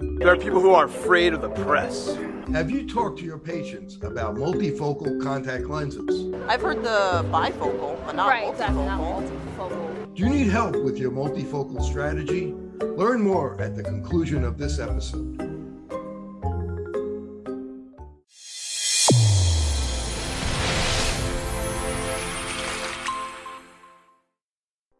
There are people who are afraid of the press. Have you talked to your patients about multifocal contact lenses? I've heard the bifocal, but not right, multifocal. exactly, not multifocal. Do you need help with your multifocal strategy? Learn more at the conclusion of this episode.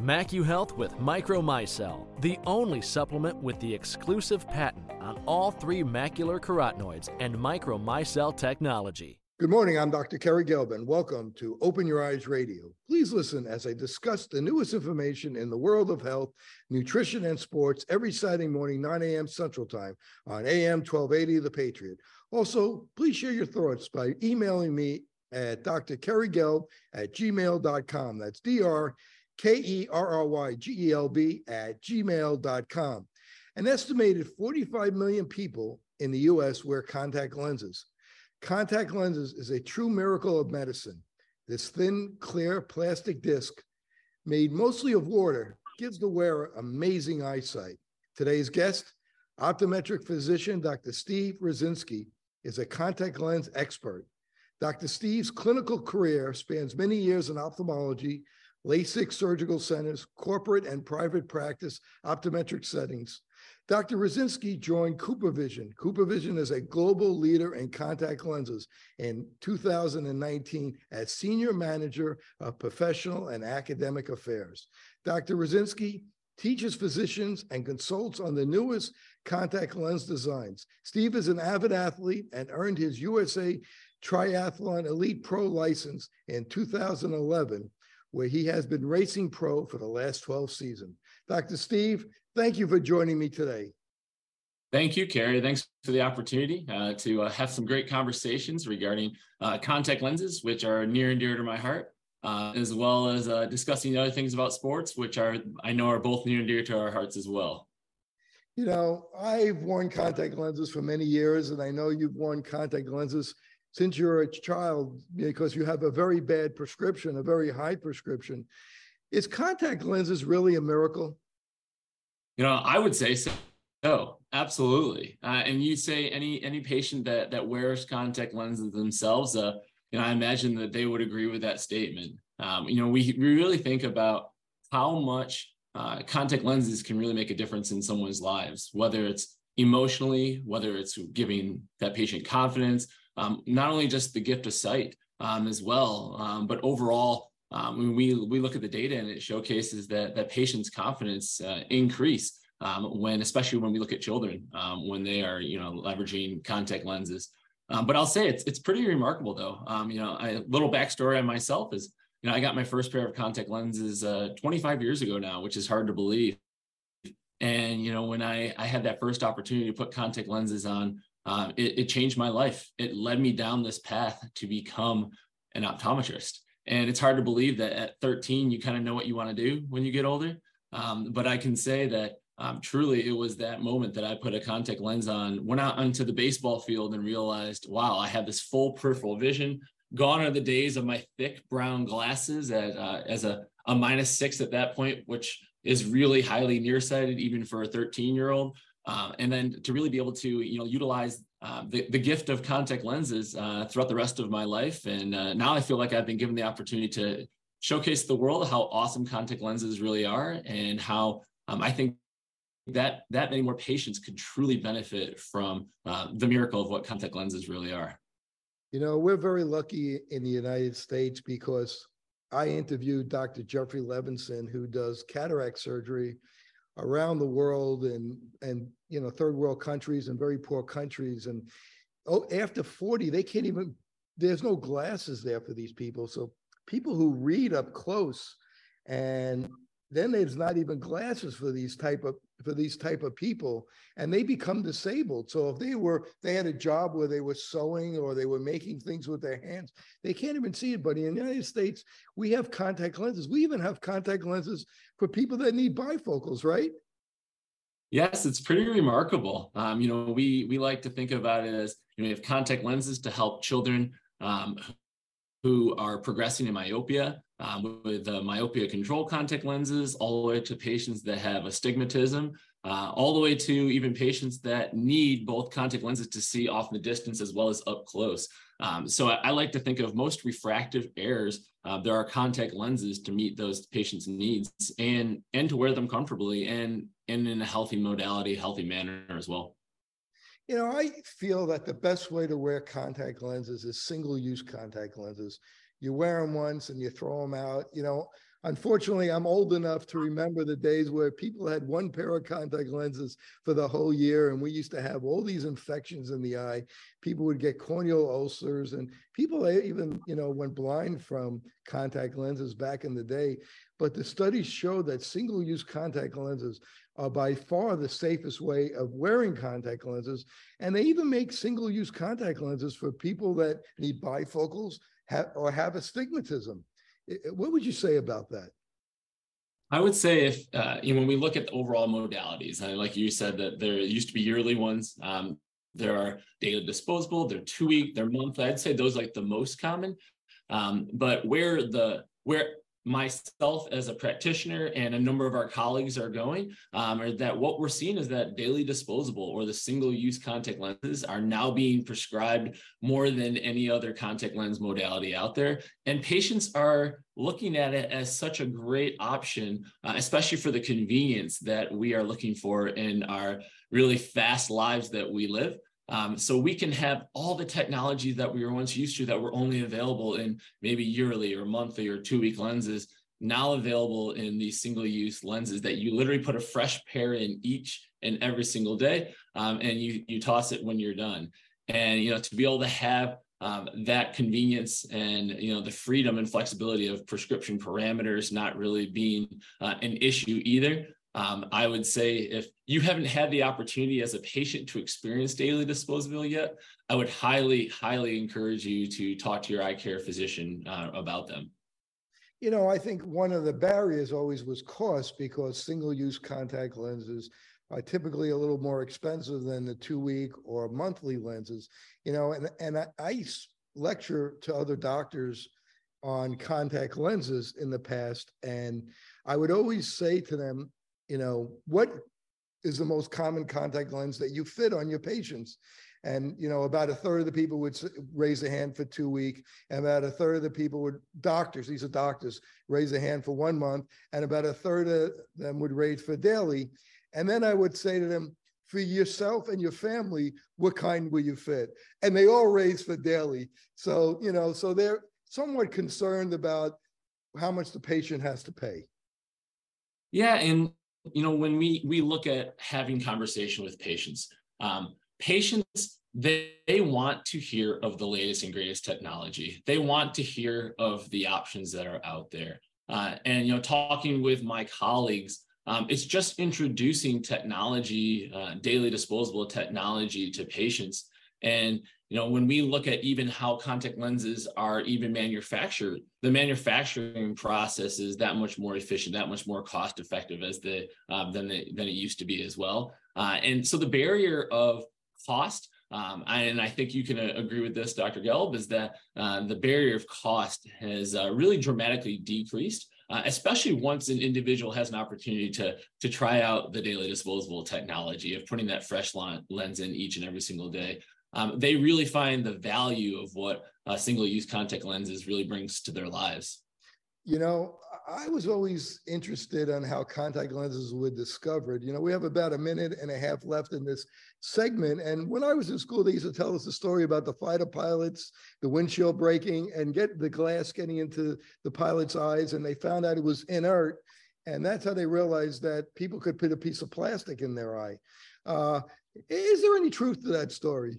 MacuHealth with Micromicelle, the only supplement with the exclusive patent on all three macular carotenoids and Micromicelle technology. Good morning. I'm Dr. Kerry Gelban. Welcome to Open Your Eyes Radio. Please listen as I discuss the newest information in the world of health, nutrition, and sports every Saturday morning, 9 a.m. Central Time on AM 1280 The Patriot. Also, please share your thoughts by emailing me at drkerrygelb at gmail.com. That's D-R K E R R Y G E L B at gmail.com. An estimated 45 million people in the US wear contact lenses. Contact lenses is a true miracle of medicine. This thin, clear plastic disc, made mostly of water, gives the wearer amazing eyesight. Today's guest, optometric physician Dr. Steve Rosinski, is a contact lens expert. Dr. Steve's clinical career spans many years in ophthalmology, LASIK surgical centers, corporate and private practice optometric settings. Dr. Rosinski joined CooperVision. CooperVision is a global leader in contact lenses in 2019 as Senior Manager of Professional and Academic Affairs. Dr. Rosinski teaches physicians and consults on the newest contact lens designs. Steve is an avid athlete and earned his USA Triathlon Elite Pro license in 2011 where he has been racing pro for the last 12 seasons. Dr. Steve, thank you for joining me today. Thank you, Kerry. Thanks for the opportunity uh, to uh, have some great conversations regarding uh, contact lenses, which are near and dear to my heart, uh, as well as uh, discussing other things about sports, which are I know are both near and dear to our hearts as well. You know, I've worn contact lenses for many years, and I know you've worn contact lenses since you're a child because you have a very bad prescription, a very high prescription. Is contact lenses really a miracle? You know, I would say so. Absolutely. Uh, and you say any any patient that that wears contact lenses themselves, uh, you know, I imagine that they would agree with that statement. Um, you know, we we really think about how much uh, contact lenses can really make a difference in someone's lives, whether it's emotionally, whether it's giving that patient confidence, um, not only just the gift of sight um, as well, um, but overall, um, we we look at the data and it showcases that that patients' confidence uh, increase um, when, especially when we look at children when they are you know leveraging contact lenses. but I'll say it's it's pretty remarkable though. you know, a little backstory on myself is you know I got my first pair of contact lenses uh, 25 years ago now, which is hard to believe. And you know, when I I had that first opportunity to put contact lenses on, uh, it, it, changed my life. It led me down this path to become an optometrist. And it's hard to believe that at 13, you kind of know what you want to do when you get older. Um, but I can say that um, truly it was that moment that I put a contact lens on, went out onto the baseball field and realized, wow, I have this full peripheral vision. Gone are the days of my thick brown glasses at, uh, as a, a minus six at that point, which is really highly nearsighted, even for a 13 year old. Uh, and then to really be able to you know utilize uh, the, the gift of contact lenses uh, throughout the rest of my life and uh, now i feel like i've been given the opportunity to showcase the world how awesome contact lenses really are and how um, i think that that many more patients could truly benefit from uh, the miracle of what contact lenses really are you know we're very lucky in the united states because I interviewed Dr. Jeffrey Levinson, who does cataract surgery around the world and and you know third world countries and very poor countries. And oh after 40 they can't even there's no glasses there for these people. So people who read up close and then there's not even glasses for these type of for these type of people and they become disabled. So if they were they had a job where they were sewing or they were making things with their hands they can't even see it. But in the united states we have contact lenses. We even have contact lenses for people that need bifocals right? Yes, it's pretty remarkable. Um, you know, we we like to think about it as you know, we have contact lenses to help children um, who are progressing in myopia um, with uh, myopia control contact lenses, all the way to patients that have astigmatism, uh, all the way to even patients that need both contact lenses to see off in the distance as well as up close. Um, so I, I, like to think of most refractive errors. Uh, there are contact lenses to meet those patients' needs and and to wear them comfortably and and in a healthy modality, healthy manner as well. You know, I feel that the best way to wear contact lenses is single-use contact lenses. You wear them once and you throw them out. You know, unfortunately, I'm old enough to remember the days where people had one pair of contact lenses for the whole year, and we used to have all these infections in the eye. People would get corneal ulcers, and people even, you know, went blind from contact lenses back in the day. But the studies show that single-use contact lenses are by far the safest way of wearing contact lenses. And they even make single use contact lenses for people that need bifocals have, or have astigmatism. What would you say about that? I would say if uh, you know when we look at the overall modalities, and like you said that there used to be yearly ones. Um, there are daily disposable, they're two week, they're monthly. I'd say those like the most common. Um, but where the where myself as a practitioner and a number of our colleagues are going um, are that what we're seeing is that daily disposable or the single use contact lenses are now being prescribed more than any other contact lens modality out there. And patients are looking at it as such a great option uh, especially for the convenience that we are looking for in our really fast lives that we live um, so we can have all the technology that we were once used to that were only available in maybe yearly or monthly or two week lenses now available in these single use lenses that you literally put a fresh pair in each and every single day um, and you you toss it when you're done. And you know to be able to have um, that convenience and you know the freedom and flexibility of prescription parameters not really being uh, an issue either um, I would say if you haven't had the opportunity as a patient to experience daily disposable yet, I would highly, highly encourage you to talk to your eye care physician uh, about them. You know, I think one of the barriers always was cost because single use contact lenses are typically a little more expensive than the two week or monthly lenses. You know, and, and I, I lecture to other doctors on contact lenses in the past. And I would always say to them, you know, what is the most common contact lens that you fit on your patients? And, you know, about a third of the people would raise a hand for two week, and about a third of the people would, doctors, these are doctors, raise a hand for one month, and about a third of them would raise for daily. And then I would say to them, for yourself and your family, what kind will you fit? And they all raise for daily. So, you know, so they're somewhat concerned about how much the patient has to pay. Yeah, and you know when we we look at having conversation with patients um, patients they, they want to hear of the latest and greatest technology. They want to hear of the options that are out there. Uh, and you know talking with my colleagues um, it's just introducing technology uh, daily disposable technology to patients. And you know, when we look at even how contact lenses are even manufactured, the manufacturing process is that much more efficient, that much more cost effective as the um, than the, than it used to be as well. Uh, and so the barrier of cost, um, and I think you can uh, agree with this, Dr. Gelb, is that uh, the barrier of cost has uh, really dramatically decreased. Uh, especially once an individual has an opportunity to to try out the daily disposable technology of putting that fresh lens in each and every single day um, they really find the value of what single use contact lenses really brings to their lives. You know, I was always interested on how contact lenses were discovered. You know, we have about a minute and a half left in this segment. And when I was in school, they used to tell us a story about the fighter pilots, the windshield breaking, and get the glass getting into the pilot's eyes. And they found out it was inert. And that's how they realized that people could put a piece of plastic in their eye. Uh, is there any truth to that story?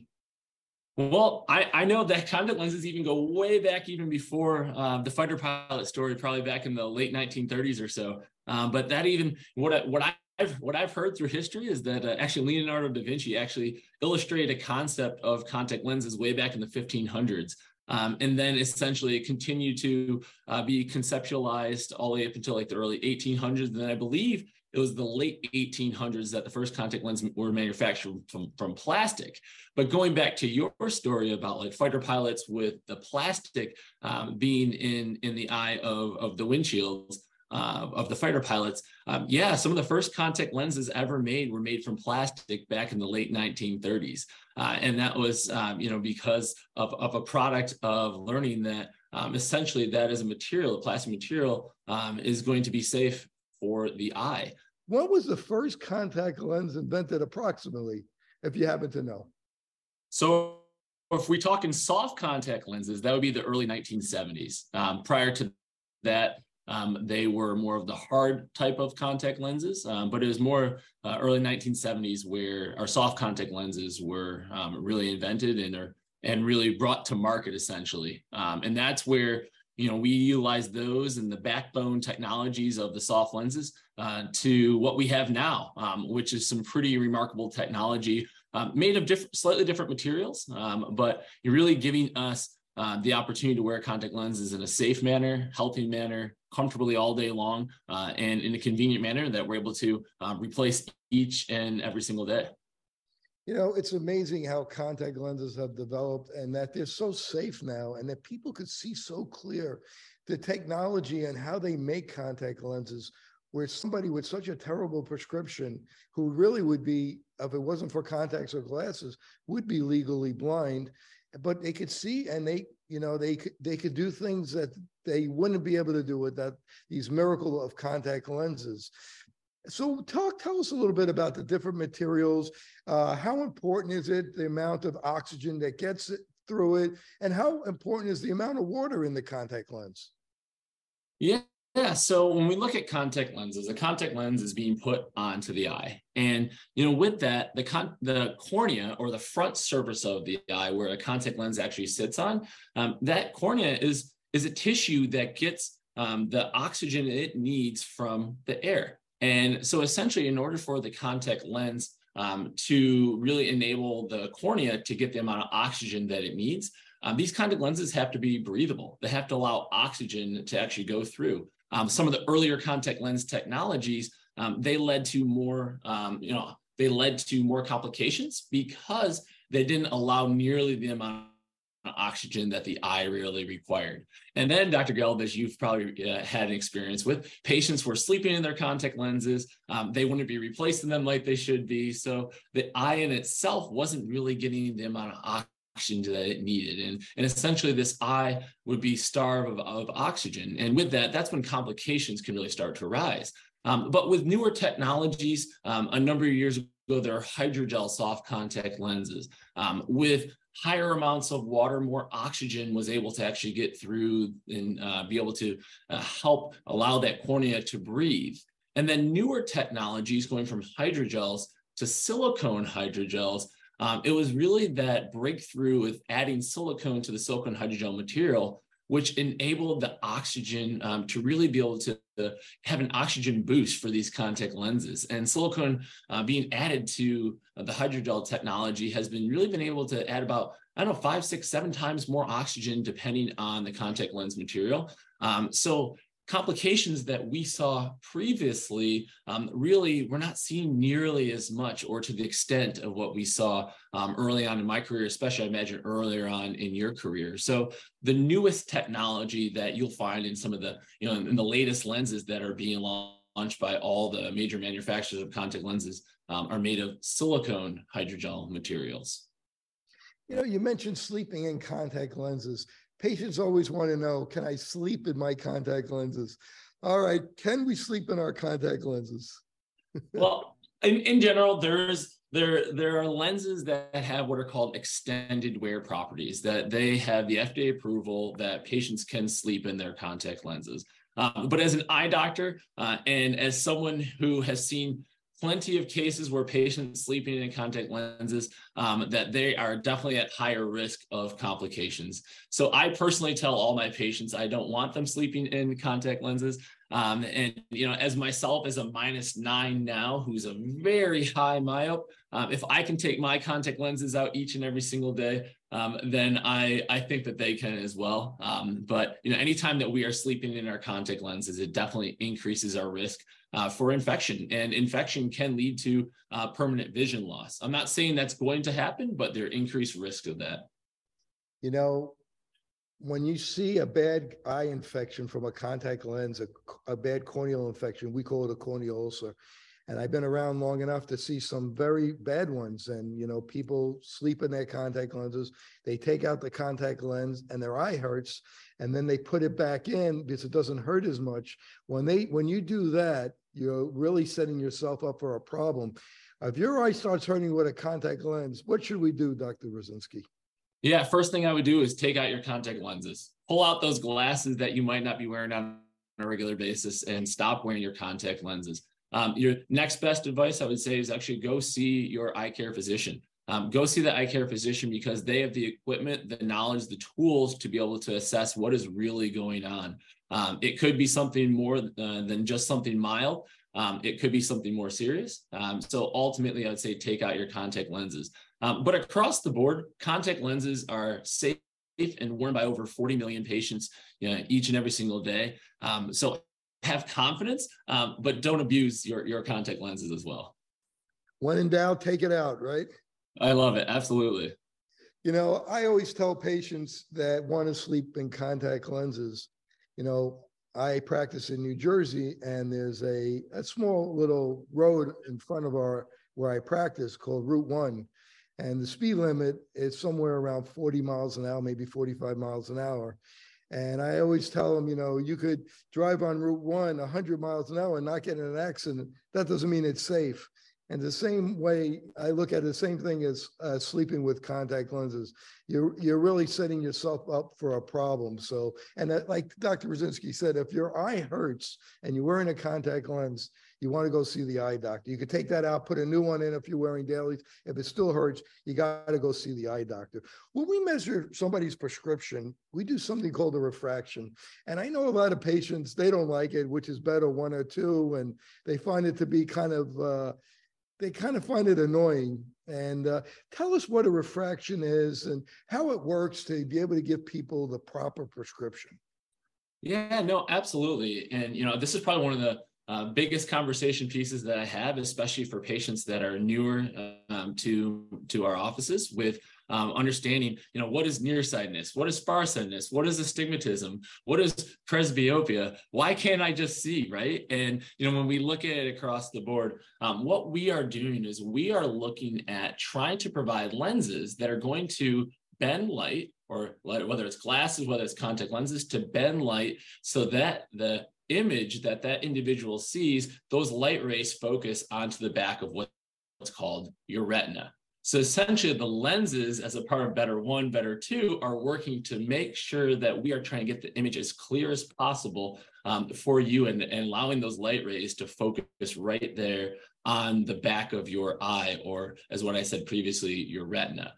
Well, I, I know that contact lenses even go way back, even before uh, the fighter pilot story, probably back in the late 1930s or so. Um, but that even what what I've what I've heard through history is that uh, actually Leonardo da Vinci actually illustrated a concept of contact lenses way back in the 1500s. Um, and then essentially it continued to uh, be conceptualized all the way up until like the early 1800s. And then I believe it was the late 1800s that the first contact lenses were manufactured from, from plastic. But going back to your story about like fighter pilots with the plastic um, being in, in the eye of, of the windshields, uh, of the fighter pilots. Um, yeah, some of the first contact lenses ever made were made from plastic back in the late 1930s. Uh, and that was, um, you know, because of, of a product of learning that um, essentially that as a material, a plastic material, um, is going to be safe for the eye. What was the first contact lens invented approximately, if you happen to know? So if we talk in soft contact lenses, that would be the early 1970s. Um, prior to that, um, they were more of the hard type of contact lenses, um, but it was more uh, early 1970s where our soft contact lenses were um, really invented and are and really brought to market essentially. Um, and that's where you know, we utilize those and the backbone technologies of the soft lenses uh, to what we have now, um, which is some pretty remarkable technology um, made of slightly different materials, um, but you're really giving us uh, the opportunity to wear contact lenses in a safe manner, healthy manner, comfortably all day long, uh, and in a convenient manner that we're able to um, replace each and every single day. You know, it's amazing how contact lenses have developed and that they're so safe now and that people could see so clear the technology and how they make contact lenses where somebody with such a terrible prescription who really would be if it wasn't for contacts or glasses would be legally blind but they could see and they you know they could they could do things that they wouldn't be able to do with that these miracle of contact lenses so talk, tell us a little bit about the different materials. Uh, how important is it, the amount of oxygen that gets it through it, and how important is the amount of water in the contact lens? Yeah, yeah. So when we look at contact lenses, a contact lens is being put onto the eye, and you know, with that, the con- the cornea or the front surface of the eye, where a contact lens actually sits on, um, that cornea is is a tissue that gets um, the oxygen it needs from the air. And so essentially, in order for the contact lens um, to really enable the cornea to get the amount of oxygen that it needs, um, these contact lenses have to be breathable. They have to allow oxygen to actually go through. Um, some of the earlier contact lens technologies, um, they led to more, um, you know, they led to more complications because they didn't allow nearly the amount oxygen that the eye really required. And then, Dr. Gelb, you've probably uh, had an experience with, patients who were sleeping in their contact lenses. Um, they wouldn't be replacing them like they should be. So the eye in itself wasn't really getting the amount of oxygen that it needed. And, and essentially, this eye would be starved of, of oxygen. And with that, that's when complications can really start to arise. Um, but with newer technologies, um, a number of years ago, there are hydrogel soft contact lenses um, with higher amounts of water, more oxygen was able to actually get through and uh, be able to uh, help allow that cornea to breathe. And then newer technologies going from hydrogels to silicone hydrogels, um, it was really that breakthrough with adding silicone to the silicone hydrogel material which enabled the oxygen um, to really be able to have an oxygen boost for these contact lenses. And silicone uh, being added to uh, the hydrogel technology has been really been able to add about, I don't know, five, six, seven times more oxygen depending on the contact lens material. Um, so complications that we saw previously um, really we're not seeing nearly as much or to the extent of what we saw um, early on in my career especially i imagine earlier on in your career. So the newest technology that you'll find in some of the you know in the latest lenses that are being launched by all the major manufacturers of contact lenses um, are made of silicone hydrogel materials. You know you mentioned sleeping in contact lenses patients always want to know, can I sleep in my contact lenses? All right, can we sleep in our contact lenses? well, in, in general, there's there there are lenses that have what are called extended wear properties that they have the FDA approval that patients can sleep in their contact lenses. Um, but as an eye doctor uh, and as someone who has seen plenty of cases where patients sleeping in contact lenses um, that they are definitely at higher risk of complications. So I personally tell all my patients I don't want them sleeping in contact lenses. Um, and you know, as myself as a minus nine now, who's a very high myope, um, if I can take my contact lenses out each and every single day, um, then I I think that they can as well. Um, but you know, anytime that we are sleeping in our contact lenses, it definitely increases our risk uh, for infection, and infection can lead to uh, permanent vision loss. I'm not saying that's going to happen, but there increased risk of that. You know, when you see a bad eye infection from a contact lens, a, a bad corneal infection, we call it a corneal ulcer. And I've been around long enough to see some very bad ones. And, you know, people sleep in their contact lenses. They take out the contact lens and their eye hurts. And then they put it back in because it doesn't hurt as much. When they, when you do that, you're really setting yourself up for a problem. If your eye starts hurting with a contact lens, what should we do, Dr. Rosinski? Yeah, first thing I would do is take out your contact lenses. Pull out those glasses that you might not be wearing on a regular basis and stop wearing your contact lenses. Um, your next best advice, I would say, is actually go see your eye care physician. Um, go see the eye care physician because they have the equipment, the knowledge, the tools to be able to assess what is really going on. Um, it could be something more uh, than just something mild. Um, it could be something more serious. Um, so ultimately, I would say take out your contact lenses. Um, but across the board, contact lenses are safe and worn by over 40 million patients you know, each and every single day. Um, so have confidence, um, but don't abuse your, your contact lenses as well. When in doubt, take it out, right? I love it. Absolutely. You know, I always tell patients that want to sleep in contact lenses, you know, I practice in New Jersey and there's a, a small little road in front of our where I practice called Route One and the speed limit is somewhere around 40 miles an hour, maybe 45 miles an hour. And I always tell them, you know, you could drive on Route 1 100 miles an hour and not get in an accident. That doesn't mean it's safe. And the same way I look at it, the same thing as uh, sleeping with contact lenses. You're you're really setting yourself up for a problem. So, and that, like Dr. Rosinski said, if your eye hurts and you're wearing a contact lens, you want to go see the eye doctor. You could take that out, put a new one in if you're wearing dailies. If it still hurts, you got to go see the eye doctor. When we measure somebody's prescription, we do something called a refraction. And I know a lot of patients, they don't like it, which is better one or two, and they find it to be kind of, uh, they kind of find it annoying. And uh, tell us what a refraction is and how it works to be able to give people the proper prescription. Yeah, no, absolutely. And, you know, this is probably one of the uh, biggest conversation pieces that I have, especially for patients that are newer um, to to our offices, with um, understanding, you know, what is nearsightedness, what is farsightedness, what is astigmatism, what is presbyopia, why can't I just see, right? And you know, when we look at it across the board, um, what we are doing is we are looking at trying to provide lenses that are going to bend light or whether it's glasses, whether it's contact lenses, to bend light so that the image that that individual sees, those light rays focus onto the back of what's called your retina. So essentially, the lenses, as a part of Better One, Better Two, are working to make sure that we are trying to get the image as clear as possible um, for you and, and allowing those light rays to focus right there on the back of your eye, or as what I said previously, your retina.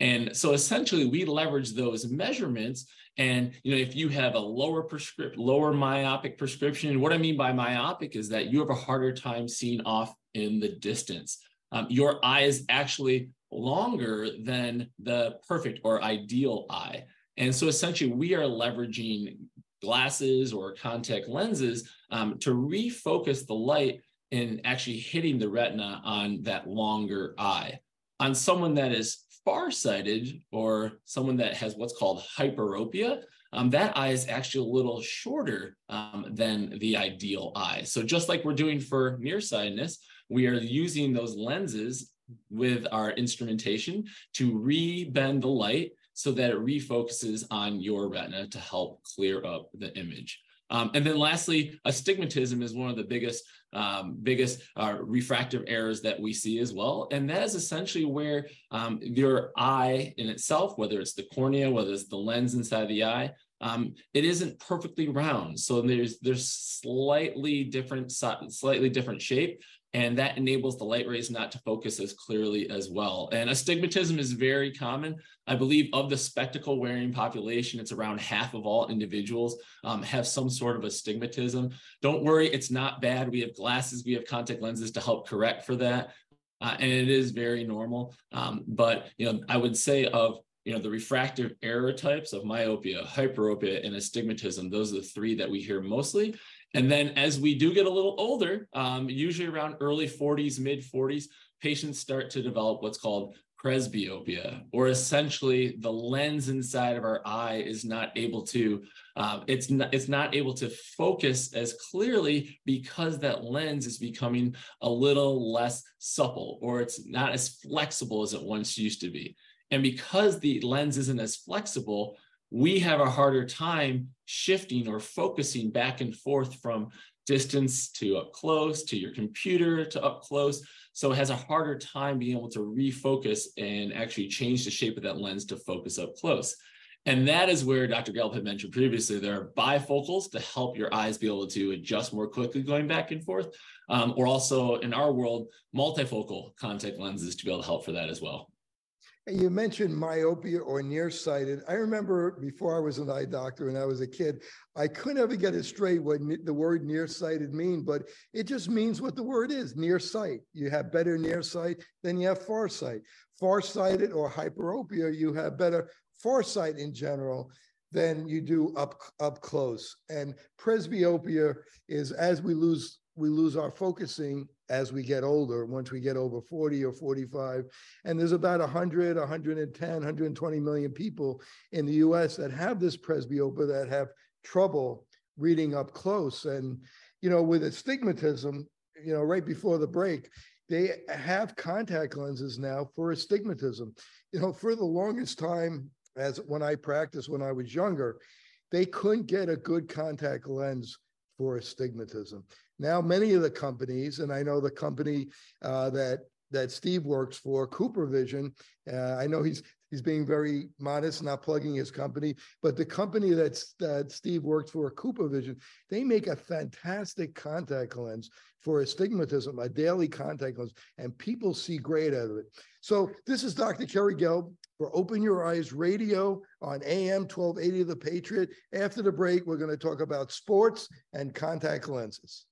And so essentially we leverage those measurements. And you know, if you have a lower prescription, lower myopic prescription, what I mean by myopic is that you have a harder time seeing off in the distance. Um, your eye is actually longer than the perfect or ideal eye. And so essentially we are leveraging glasses or contact lenses um, to refocus the light and actually hitting the retina on that longer eye. On someone that is farsighted or someone that has what's called hyperopia, um, that eye is actually a little shorter um, than the ideal eye. So just like we're doing for nearsightedness, we are using those lenses with our instrumentation to re-bend the light so that it refocuses on your retina to help clear up the image. Um, and then lastly, astigmatism is one of the biggest um, biggest uh, refractive errors that we see as well. And that is essentially where um, your eye in itself, whether it's the cornea, whether it's the lens inside the eye, um, it isn't perfectly round. So there's there's slightly different slightly different shape, and that enables the light rays not to focus as clearly as well. And astigmatism is very common. I believe of the spectacle wearing population, it's around half of all individuals um, have some sort of astigmatism. Don't worry, it's not bad. We have glasses, we have contact lenses to help correct for that. Uh, and it is very normal. Um, but you know, I would say of you know, the refractive error types of myopia, hyperopia, and astigmatism, those are the three that we hear mostly. And then as we do get a little older, um, usually around early 40s, mid 40s, patients start to develop what's called presbyopia, or essentially the lens inside of our eye is not able to, uh, it's not, it's not able to focus as clearly because that lens is becoming a little less supple, or it's not as flexible as it once used to be. And because the lens isn't as flexible, we have a harder time shifting or focusing back and forth from distance to up close to your computer to up close. So it has a harder time being able to refocus and actually change the shape of that lens to focus up close. And that is where Dr. Gelb had mentioned previously, there are bifocals to help your eyes be able to adjust more quickly going back and forth, um, or also in our world, multifocal contact lenses to be able to help for that as well. You mentioned myopia or nearsighted. I remember before I was an eye doctor and I was a kid, I couldn't ever get it straight what the word nearsighted mean, but it just means what the word is, near sight. You have better near sight than you have far sight. Farsighted or hyperopia, you have better foresight in general than you do up up close. And presbyopia is as we lose we lose our focusing as we get older, once we get over 40 or 45. And there's about 100, 110, 120 million people in the US that have this presbyopia that have trouble reading up close. And, you know, with astigmatism, you know, right before the break, they have contact lenses now for astigmatism. You know, for the longest time, as when I practiced when I was younger, they couldn't get a good contact lens for astigmatism. Now, many of the companies, and I know the company uh, that that Steve works for, CooperVision. Uh, I know he's he's being very modest, not plugging his company, but the company that's that Steve works for, CooperVision, they make a fantastic contact lens for astigmatism, a daily contact lens, and people see great out of it. So this is Dr. Kerry Gelb for Open Your Eyes Radio on AM 1280 The Patriot. After the break, we're going to talk about sports and contact lenses.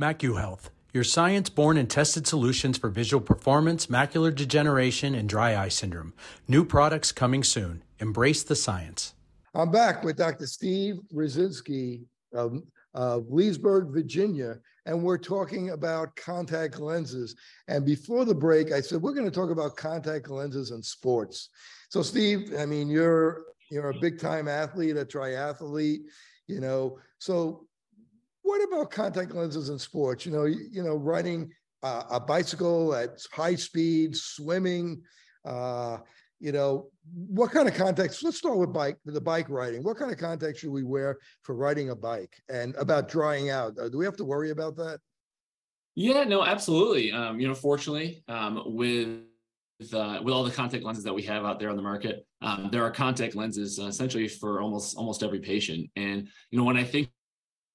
MacuHealth, your science born and tested solutions for visual performance, macular degeneration, and dry eye syndrome. New products coming soon. Embrace the science. I'm back with Dr. Steve Rosinski of, of Leesburg, Virginia, and we're talking about contact lenses. And before the break, I said we're going to talk about contact lenses and sports. So, Steve, I mean, you're you're a big time athlete, a triathlete, you know. So what about contact lenses in sports? You know, you, you know, riding uh, a bicycle at high speed, swimming. Uh, you know, what kind of contacts? Let's start with bike, the bike riding. What kind of contacts should we wear for riding a bike? And about drying out, uh, do we have to worry about that? Yeah, no, absolutely. Um, you know, fortunately, um, with uh, with all the contact lenses that we have out there on the market, um, there are contact lenses uh, essentially for almost almost every patient. And you know, when I think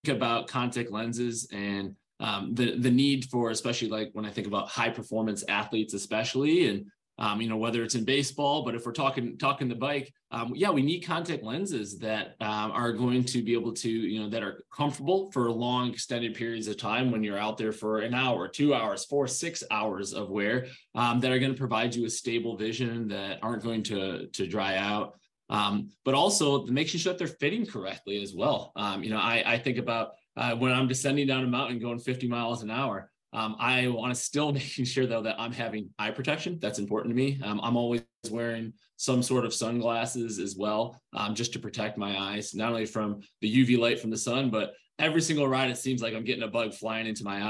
about contact lenses and um, the the need for, especially like when I think about high performance athletes, especially, and um, you know whether it's in baseball, but if we're talking talking the bike, um, yeah, we need contact lenses that um, are going to be able to you know that are comfortable for long extended periods of time when you're out there for an hour, two hours, four, six hours of wear um, that are going to provide you a stable vision that aren't going to to dry out um, but also making sure that they're fitting correctly as well. Um, you know, I, I think about uh, when I'm descending down a mountain going 50 miles an hour. Um, I want to still making sure though that I'm having eye protection. That's important to me. Um, I'm always wearing some sort of sunglasses as well, um, just to protect my eyes, not only from the UV light from the sun, but every single ride it seems like I'm getting a bug flying into my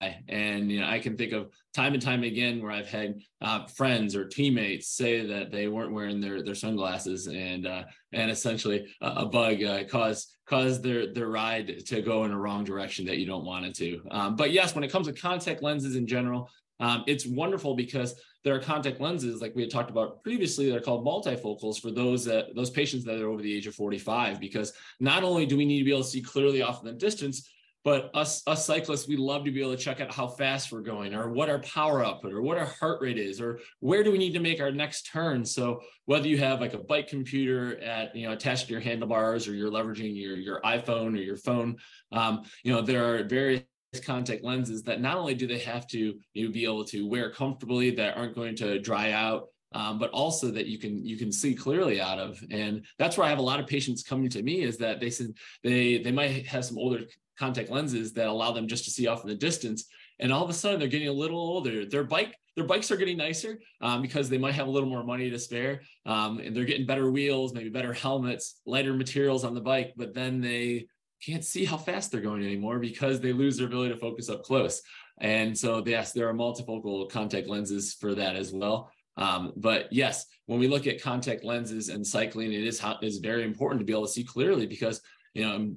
And you know, I can think of time and time again where I've had uh, friends or teammates say that they weren't wearing their their sunglasses, and uh, and essentially a, a bug uh, caused caused their their ride to go in a wrong direction that you don't want it to. Um, but yes, when it comes to contact lenses in general, um, it's wonderful because there are contact lenses, like we had talked about previously, that are called multifocals for those that those patients that are over the age of 45. Because not only do we need to be able to see clearly off in the distance, but us, us cyclists, we love to be able to check out how fast we're going or what our power output or what our heart rate is or where do we need to make our next turn. So whether you have like a bike computer at, you know, attached to your handlebars or you're leveraging your, your iPhone or your phone, um, you know, there are various contact lenses that not only do they have to you know, be able to wear comfortably that aren't going to dry out um, but also that you can you can see clearly out of and that's where i have a lot of patients coming to me is that they said they they might have some older contact lenses that allow them just to see off in the distance and all of a sudden they're getting a little older their bike their bikes are getting nicer um, because they might have a little more money to spare um, and they're getting better wheels maybe better helmets lighter materials on the bike but then they can't see how fast they're going anymore because they lose their ability to focus up close. And so, yes, there are multifocal contact lenses for that as well. Um, but yes, when we look at contact lenses and cycling, it is how, is very important to be able to see clearly because you know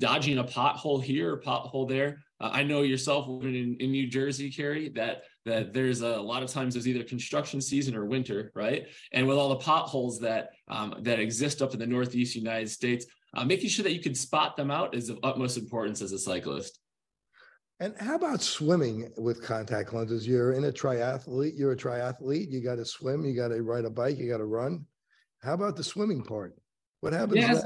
dodging a pothole here, a pothole there. Uh, I know yourself living in, in New Jersey, Kerry, that that there's a, a, lot of times there's either construction season or winter, right? And with all the potholes that um, that exist up in the Northeast United States, uh, making sure that you can spot them out is of utmost importance as a cyclist. And how about swimming with contact lenses? You're in a triathlete, you're a triathlete, you got to swim, you got to ride a bike, you got to run. How about the swimming part? What happens yes.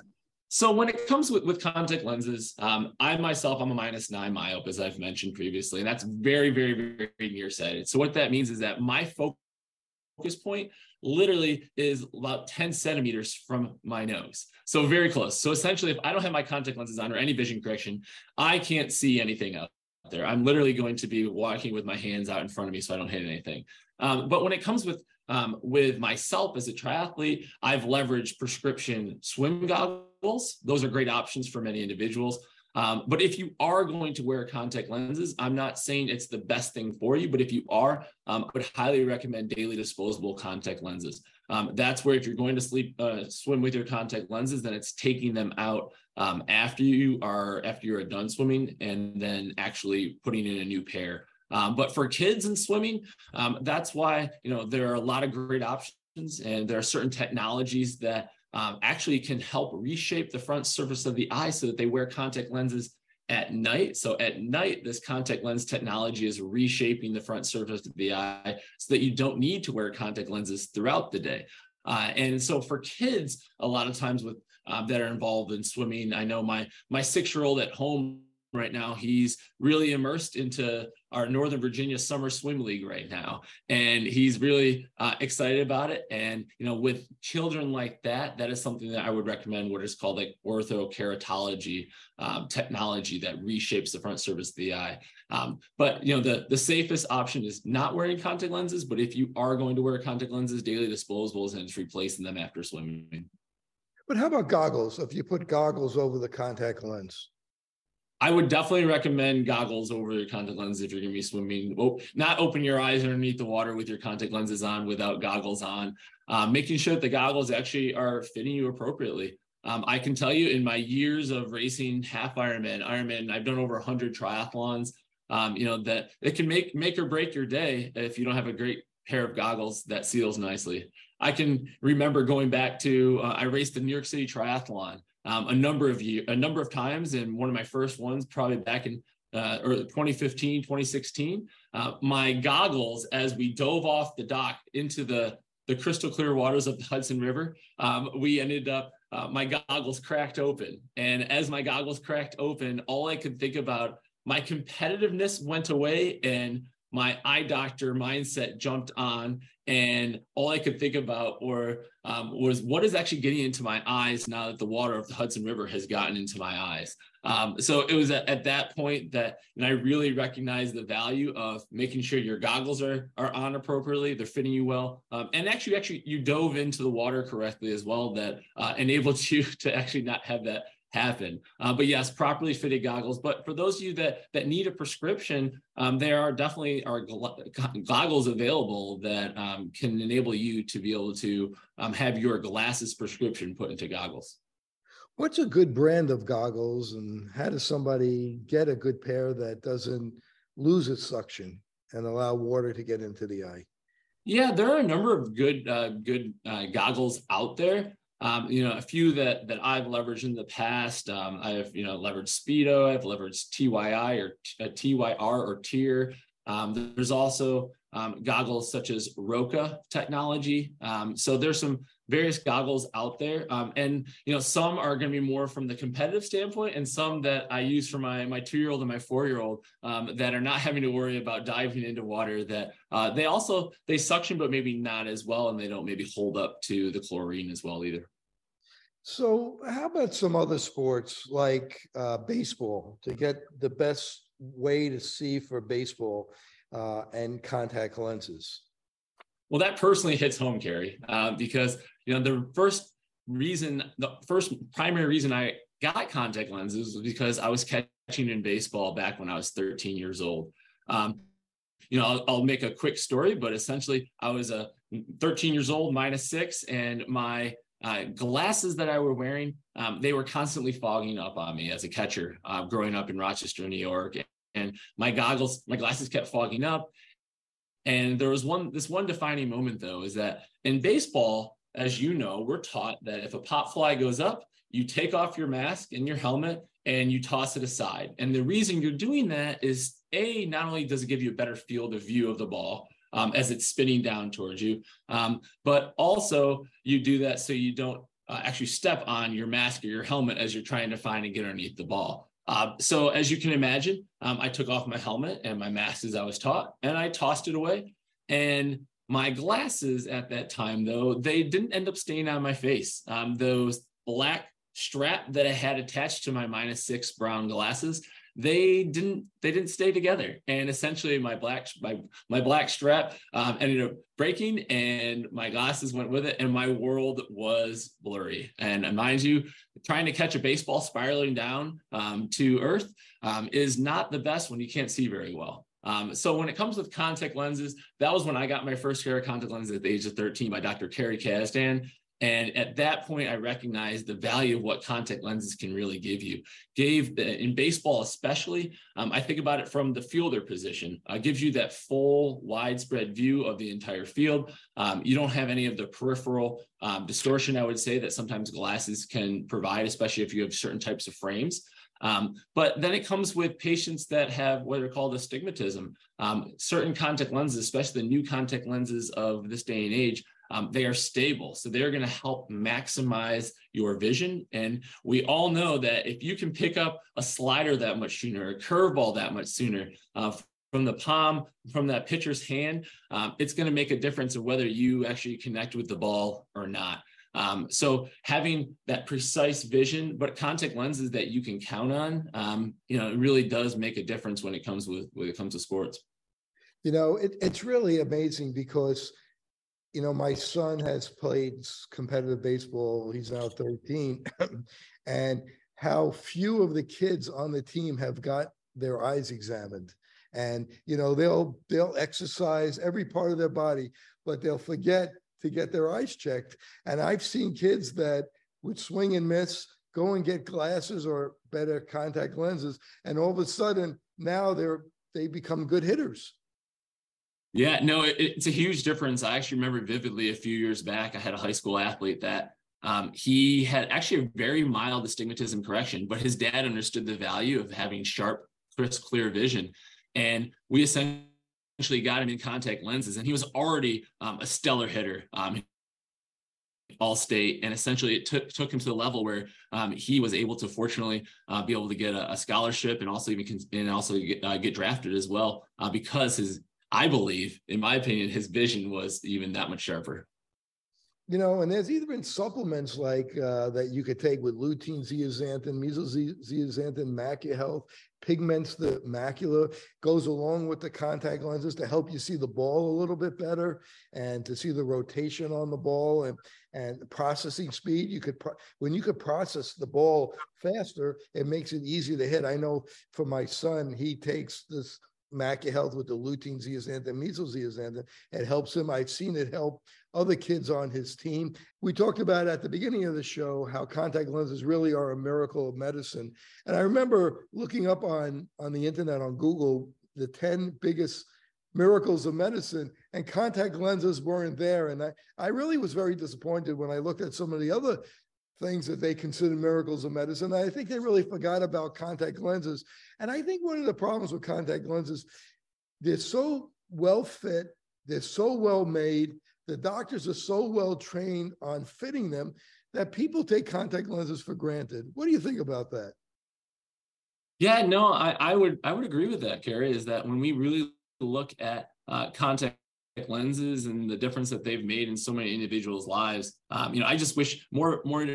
So when it comes with, with contact lenses, um, I myself, I'm a minus nine myope, as I've mentioned previously, and that's very, very, very nearsighted. So what that means is that my focus point literally is about 10 centimeters from my nose. So very close. So essentially, if I don't have my contact lenses on or any vision correction, I can't see anything out there. I'm literally going to be walking with my hands out in front of me so I don't hit anything. Um, but when it comes with um, with myself as a triathlete, I've leveraged prescription swim goggles. Those are great options for many individuals. Um, but if you are going to wear contact lenses, I'm not saying it's the best thing for you, but if you are, um, I would highly recommend daily disposable contact lenses. Um, that's where if you're going to sleep, uh, swim with your contact lenses, then it's taking them out um, after you are after you're done swimming, and then actually putting in a new pair. Um, but for kids and swimming, um, that's why you know there are a lot of great options, and there are certain technologies that um, actually can help reshape the front surface of the eye so that they wear contact lenses at night. So at night, this contact lens technology is reshaping the front surface of the eye so that you don't need to wear contact lenses throughout the day. Uh, and so for kids, a lot of times with um, that are involved in swimming, I know my my six year old at home right now. He's really immersed into our Northern Virginia Summer Swim League right now, and he's really uh, excited about it. And you know, with children like that, that is something that I would recommend. What is called like orthokeratology um, technology that reshapes the front surface of the eye. Um, but you know, the the safest option is not wearing contact lenses. But if you are going to wear contact lenses, daily disposables, and it's replacing them after swimming. But how about goggles? If you put goggles over the contact lens? I would definitely recommend goggles over your contact lens if you're going to be swimming. Not open your eyes underneath the water with your contact lenses on without goggles on. Um, making sure that the goggles actually are fitting you appropriately. Um, I can tell you in my years of racing half Ironman, Ironman, I've done over 100 triathlons. Um, you know that it can make make or break your day if you don't have a great pair of goggles that seals nicely. I can remember going back to uh, I raced the New York City Triathlon um, a number of year, a number of times, and one of my first ones probably back in uh, or 2015, 2016. Uh, my goggles, as we dove off the dock into the the crystal clear waters of the Hudson River, um, we ended up. Uh, my goggles cracked open, and as my goggles cracked open, all I could think about my competitiveness went away, and my eye doctor mindset jumped on and all I could think about were um, was what is actually getting into my eyes now that the water of the Hudson River has gotten into my eyes. Um, so it was at, at, that point that and I really recognized the value of making sure your goggles are are on appropriately, they're fitting you well, um, and actually actually you dove into the water correctly as well that uh, enabled you to actually not have that happen. Uh, but yes, properly fitted goggles. But for those of you that that need a prescription, um, there are definitely are goggles available that um, can enable you to be able to um, have your glasses prescription put into goggles. What's a good brand of goggles, and how does somebody get a good pair that doesn't lose its suction and allow water to get into the eye? Yeah, there are a number of good uh, good uh, goggles out there. Um, you know, a few that that I've leveraged in the past. Um, I've you know leveraged Speedo. I've leveraged TYI or uh, TYR or Tier. Um, there's also um, goggles such as Roka technology. Um, so there's some various goggles out there, um, and you know some are going to be more from the competitive standpoint, and some that I use for my my two year old and my four year old um, that are not having to worry about diving into water. That uh, they also they suction, but maybe not as well, and they don't maybe hold up to the chlorine as well either. So, how about some other sports like uh, baseball to get the best way to see for baseball uh, and contact lenses? Well, that personally hits home, Kerry, uh, because you know the first reason, the first primary reason I got contact lenses was because I was catching in baseball back when I was 13 years old. Um, you know, I'll, I'll, make a quick story, but essentially, I was a 13 years old, minus six, and my uh, glasses that I were wearing, um, they were constantly fogging up on me as a catcher uh, growing up in Rochester, New York. And my goggles, my glasses kept fogging up. And there was one, this one defining moment though, is that in baseball, as you know, we're taught that if a pop fly goes up, you take off your mask and your helmet and you toss it aside. And the reason you're doing that is A, not only does it give you a better field of view of the ball, um, as it's spinning down towards you. Um, but also, you do that so you don't uh, actually step on your mask or your helmet as you're trying to find and get underneath the ball. Uh, so, as you can imagine, um, I took off my helmet and my mask as I was taught, and I tossed it away. And my glasses at that time, though, they didn't end up staying on my face. Um, those black strap that I had attached to my minus six brown glasses, they didn't they didn't stay together. And essentially my black my my black strap um, ended up breaking and my glasses went with it and my world was blurry. And mind you trying to catch a baseball spiraling down um, to earth um, is not the best when you can't see very well um, so when it comes with contact lenses, that was when I got my first pair of contact lenses at the age of 13 by Dr. Kerry Kazdan. And at that point, I recognized the value of what contact lenses can really give you. Gave in baseball, especially, um, I think about it from the fielder position. Uh, gives you that full, widespread view of the entire field. Um, you don't have any of the peripheral um, distortion, I would say, that sometimes glasses can provide, especially if you have certain types of frames. Um, but then it comes with patients that have what are called astigmatism. Um, certain contact lenses, especially the new contact lenses of this day and age, um, they are stable. So they're going to help maximize your vision. And we all know that if you can pick up a slider that much sooner, a curveball that much sooner, uh, from the palm, from that pitcher's hand, um, it's going to make a difference of whether you actually connect with the ball or not. Um, so having that precise vision, but contact lenses that you can count on, um, you know, it really does make a difference when it comes with when it comes to sports. You know, it, it's really amazing because you know, my son has played competitive baseball. He's now 13. and how few of the kids on the team have got their eyes examined. And, you know, they'll they'll exercise every part of their body, but they'll forget to get their eyes checked. And I've seen kids that would swing and miss, go and get glasses or better contact lenses, and all of a sudden now they're they become good hitters. Yeah, no, it, it's a huge difference. I actually remember vividly a few years back, I had a high school athlete that um, he had actually a very mild astigmatism correction, but his dad understood the value of having sharp, crisp, clear vision. And we essentially got him in contact lenses, and he was already um, a stellar hitter. Um, all state and essentially it took took him to the level where um, he was able to fortunately uh, be able to get a, a, scholarship and also even and also get, uh, get drafted as well uh, because his I believe, in my opinion, his vision was even that much sharper. You know, and there's either been supplements like uh, that you could take with lutein zeaxanthin, mesozeaxanthin, MacuHealth, pigments the macula, goes along with the contact lenses to help you see the ball a little bit better and to see the rotation on the ball and and processing speed. You could pro- when you could process the ball faster, it makes it easier to hit. I know for my son, he takes this MacuHealth with the lutein zeaxanthin, mesozeaxanthin. It helps him. I've seen it help other kids on his team. We talked about at the beginning of the show how contact lenses really are a miracle of medicine. And I remember looking up on, on the internet on Google the 10 biggest miracles of medicine and contact lenses weren't there. And I, I really was very disappointed when I looked at some of the other things that they consider miracles of medicine. I think they really forgot about contact lenses. And I think one of the problems with contact lenses, they're so well fit, they're so well made, the doctors are so well trained on fitting them that people take contact lenses for granted. What do you think about that? Yeah, no, I, I would I would agree with that, Kerry. Is that when we really look at uh, contact lenses and the difference that they've made in so many individuals' lives. Um, you know, I just wish more more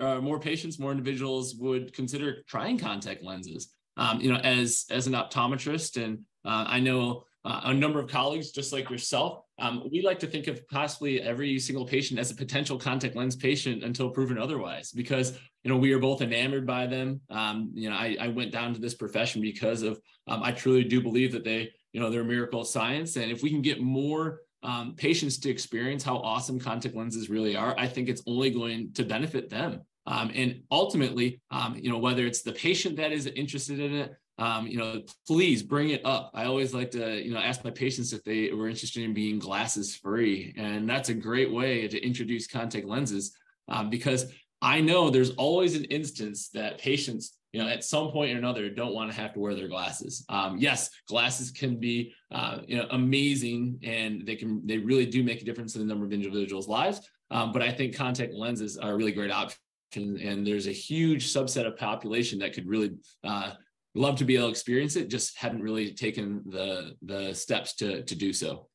uh, more patients, more individuals would consider trying contact lenses. Um, you know, as as an optometrist, and uh, I know uh, a number of colleagues, just like yourself, um, we like to think of possibly every single patient as a potential contact lens patient until proven otherwise, because you know we are both enamored by them. Um, you know, I, I, went down to this profession because of um, I truly do believe that they, you know, they're a miracle of science, and if we can get more um, patients to experience how awesome contact lenses really are, I think it's only going to benefit them. Um, and ultimately, um, you know, whether it's the patient that is interested in it, um, you know, please bring it up. I always like to, you know, ask my patients if they were interested in being glasses free. And that's a great way to introduce contact lenses um, because I know there's always an instance that patients, you know, at some point or another don't want to have to wear their glasses. Um, yes, glasses can be, uh, you know, amazing and they can, they really do make a difference in the number of individuals' lives. Um, but I think contact lenses are a really great option. And there's a huge subset of population that could really uh, love to be able to experience it, just haven't really taken the the steps to to do so.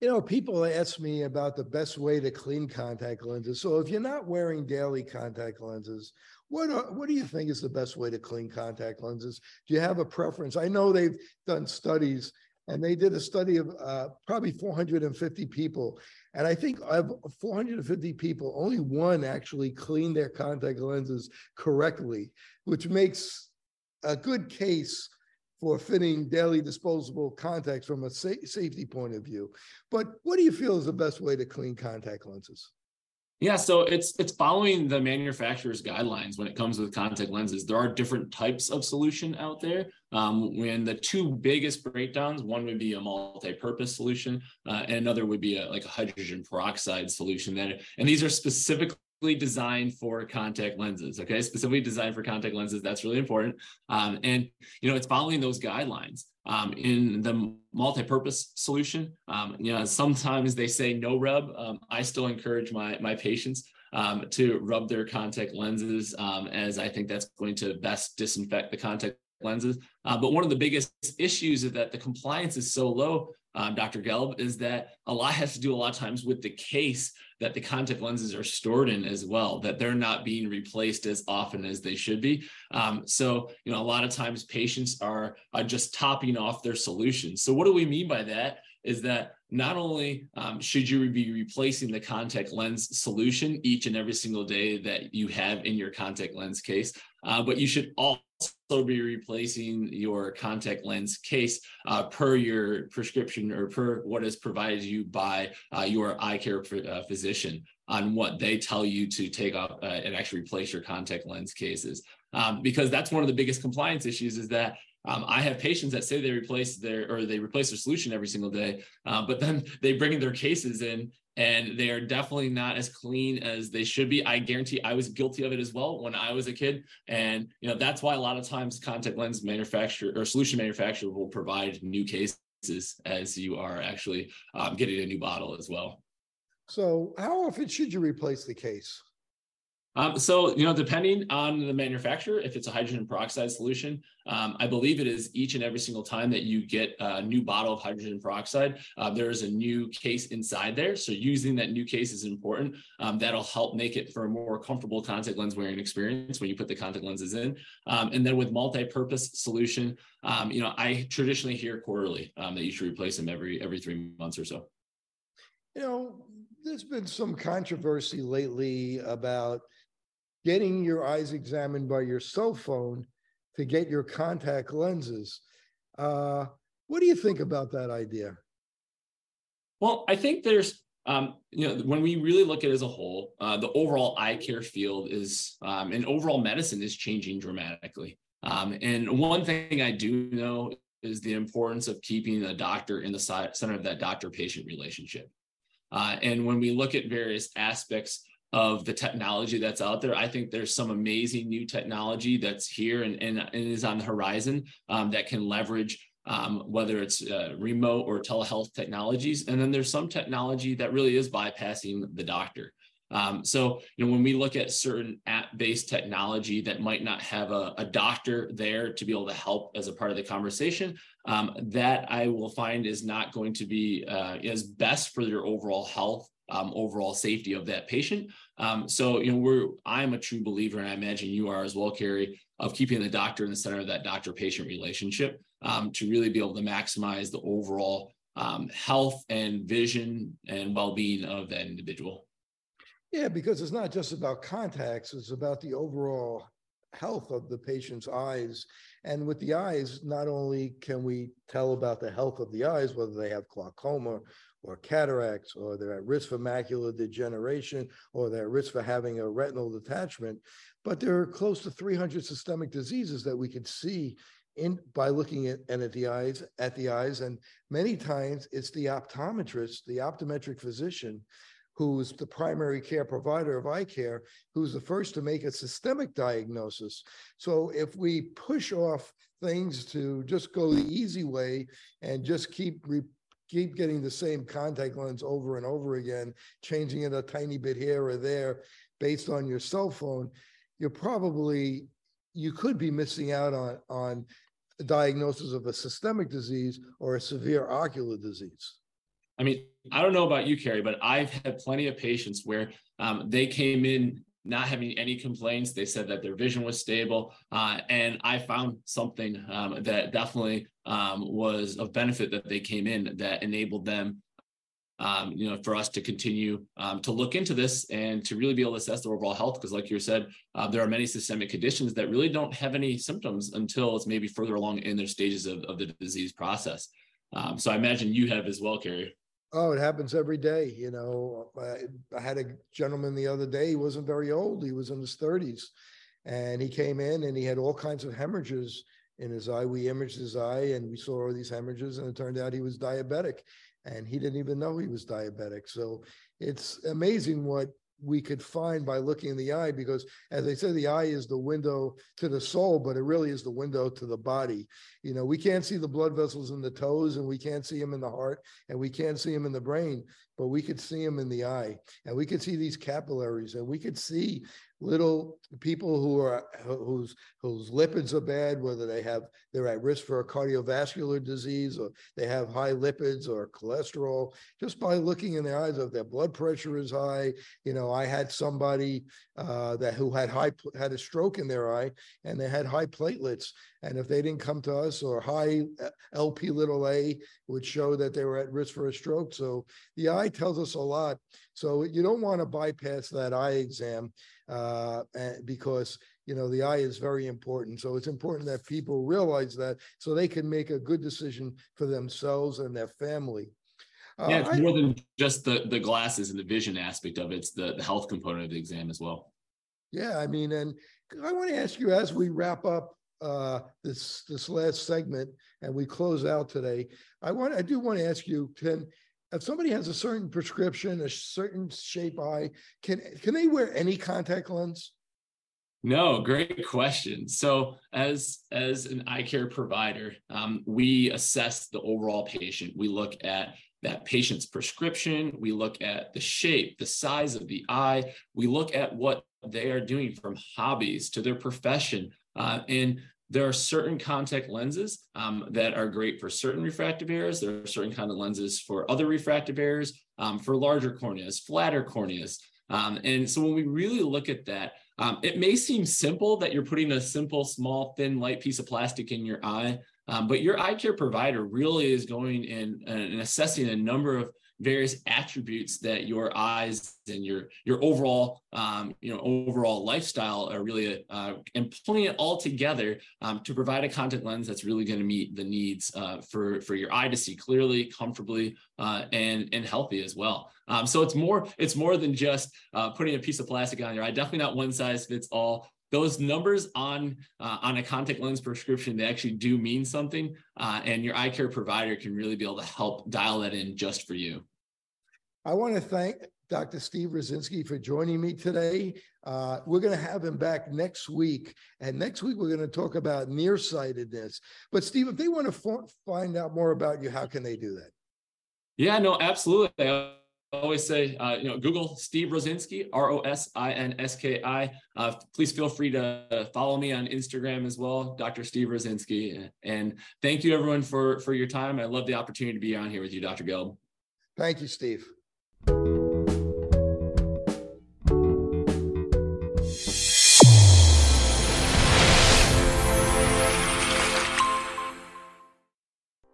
You know, people ask me about the best way to clean contact lenses. So if you're not wearing daily contact lenses, what are, what do you think is the best way to clean contact lenses? Do you have a preference? I know they've done studies and they did a study of uh, probably 450 people. And I think of 450 people, only one actually cleaned their contact lenses correctly, which makes a good case for fitting daily disposable contacts from a sa- safety point of view. But what do you feel is the best way to clean contact lenses? Yeah, so it's it's following the manufacturer's guidelines when it comes with contact lenses. There are different types of solution out there. Um, when the two biggest breakdowns, one would be a multi-purpose solution, uh, and another would be a, like a hydrogen peroxide solution. That and these are specifically designed for contact lenses okay specifically designed for contact lenses that's really important um, and you know it's following those guidelines um, in the multi-purpose solution. Um, you know sometimes they say no rub. Um, i still encourage my my patients um, to rub their contact lenses um, as i think that's going to best disinfect the contact lenses. Uh, but one of the biggest issues is that the compliance is so low um, Dr. Gelb, is that a lot has to do a lot of times with the case that the contact lenses are stored in as well, that they're not being replaced as often as they should be. Um, so, you know, a lot of times patients are, are just topping off their solutions. So, what do we mean by that? Is that not only um, should you be replacing the contact lens solution each and every single day that you have in your contact lens case, uh, but you should also be replacing your contact lens case uh, per your prescription or per what is provided you by uh, your eye care uh, physician on what they tell you to take off uh, and actually replace your contact lens cases. Um, because that's one of the biggest compliance issues is that um, I have patients that say they replace their or they replace their solution every single day, uh, but then they bring their cases in and they are definitely not as clean as they should be. I guarantee I was guilty of it as well when I was a kid, and you know that's why a lot of times contact lens manufacturer or solution manufacturer will provide new cases as you are actually um, getting a new bottle as well. So, how often should you replace the case? Um, so, you know, depending on the manufacturer, if it's a hydrogen peroxide solution, um, I believe it is each and every single time that you get a new bottle of hydrogen peroxide, uh, there is a new case inside there. So using that new case is important. Um, that'll help make it for a more comfortable contact lens wearing experience when you put the contact lenses in. Um, and then with multi-purpose solution, um, you know, I traditionally hear quarterly um, that you should replace them every every three months or so. You know, there's been some controversy lately about getting your eyes examined by your cell phone to get your contact lenses. Uh, what do you think about that idea? Well, I think there's, um, you know, when we really look at it as a whole, uh, the overall eye care field is, um, and overall medicine is changing dramatically. Um, and one thing I do know is the importance of keeping a doctor in the center of that doctor patient relationship. Uh, and when we look at various aspects of the technology that's out there. I think there's some amazing new technology that's here and, and, and is on the horizon um, that can leverage um, whether it's uh, remote or telehealth technologies. And then there's some technology that really is bypassing the doctor. Um, so, you know, when we look at certain app-based technology that might not have a, a, doctor there to be able to help as a part of the conversation, um, that I will find is not going to be uh, as best for your overall health um, overall safety of that patient. Um, so, you know, we're I'm a true believer, and I imagine you are as well, Kerry, of keeping the doctor in the center of that doctor-patient relationship um, to really be able to maximize the overall um, health and vision and well-being of that individual. Yeah, because it's not just about contacts; it's about the overall health of the patient's eyes. And with the eyes, not only can we tell about the health of the eyes, whether they have glaucoma or cataracts, or they're at risk for macular degeneration, or they're at risk for having a retinal detachment. But there are close to 300 systemic diseases that we could see in by looking at and at the eyes at the eyes and many times it's the optometrist the optometric physician who's the primary care provider of eye care who's the first to make a systemic diagnosis so if we push off things to just go the easy way and just keep keep getting the same contact lens over and over again, changing it a tiny bit here or there based on your cell phone, you're probably you could be missing out on on a diagnosis of a systemic disease or a severe ocular disease. I mean, I don't know about you, Kerry, but I've had plenty of patients where um, they came in not having any complaints. They said that their vision was stable. Uh, and I found something um, that definitely um, was of benefit that they came in that enabled them. Um, you know, for us to continue um, to look into this and to really be able to assess the overall health, because like you said, uh, there are many systemic conditions that really don't have any symptoms until it's maybe further along in their stages of, of the disease process. Um, so I imagine you have as well, Kerry. Oh, it happens every day. You know, I, I, had a gentleman the other day. He wasn't very old. He was in his 30s, and he came in and he had all kinds of hemorrhages in his eye. We imaged his eye, and we saw all these hemorrhages, and it turned out he was diabetic, and he didn't even know he was diabetic. So it's amazing what we could find by looking in the eye because as i said the eye is the window to the soul but it really is the window to the body. You know we can't see the blood vessels in the toes and we can't see them in the heart and we can't see them in the brain but we could see them in the eye. And we could see these capillaries and we could see little people who are whose whose lipids are bad, whether they have they're at risk for a cardiovascular disease or they have high lipids or cholesterol, just by looking in their eyes, if their blood pressure is high. You know, I had somebody uh, that who had high had a stroke in their eye and they had high platelets, and if they didn't come to us or high uh, LP little a would show that they were at risk for a stroke. So the eye tells us a lot. So you don't want to bypass that eye exam uh, because you know the eye is very important. So it's important that people realize that so they can make a good decision for themselves and their family. Uh, yeah, it's more than just the the glasses and the vision aspect of it. It's the, the health component of the exam as well. Yeah, I mean, and I want to ask you as we wrap up uh, this this last segment and we close out today. I want I do want to ask you, Tim, if somebody has a certain prescription, a certain shape eye, can can they wear any contact lens? No, great question. So, as as an eye care provider, um, we assess the overall patient. We look at that patient's prescription. We look at the shape, the size of the eye. We look at what they are doing from hobbies to their profession. Uh, and there are certain contact lenses um, that are great for certain refractive errors. There are certain of lenses for other refractive errors, um, for larger corneas, flatter corneas. Um, and so when we really look at that, um, it may seem simple that you're putting a simple, small, thin, light piece of plastic in your eye, um, but your eye care provider really is going in and assessing a number of various attributes that your eyes and your your overall um, you know overall lifestyle are really uh, and pulling it all together um, to provide a contact lens that's really going to meet the needs uh, for for your eye to see clearly, comfortably, uh, and and healthy as well. Um, so it's more it's more than just uh, putting a piece of plastic on your eye. Definitely not one size fits all those numbers on uh, on a contact lens prescription they actually do mean something uh, and your eye care provider can really be able to help dial that in just for you. I want to thank dr steve Rosinski for joining me today. Uh, we're going to have him back next week and next week we're going to talk about nearsightedness. But steve if they want to find out more about you how can they do that? Yeah no absolutely always say, uh, you know, Google Steve Rosinski, R O S I N S K I. Uh, please feel free to follow me on Instagram as well, Dr. Steve Rosinski. And thank you everyone for for your time. I love the opportunity to be on here with you, Dr. Gelb. Thank you, Steve.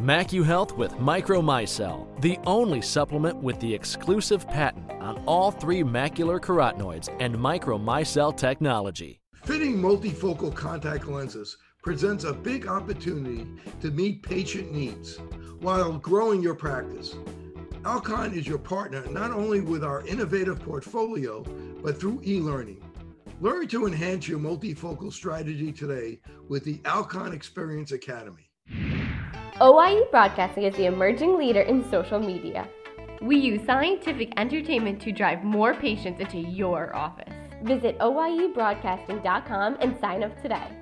MacuHealth with Micromicelle, the only supplement with the exclusive patent on all three macular carotenoids and Micromicelle technology. Fitting multifocal contact lenses presents a big opportunity to meet patient needs while growing your practice. Alcon is your partner not only with our innovative portfolio, but through e learning. Learn to enhance your multifocal strategy today with the Alcon Experience Academy. OIE Broadcasting is the emerging leader in social media. We use scientific entertainment to drive more patients into your office. Visit OIEBroadcasting.com and sign up today.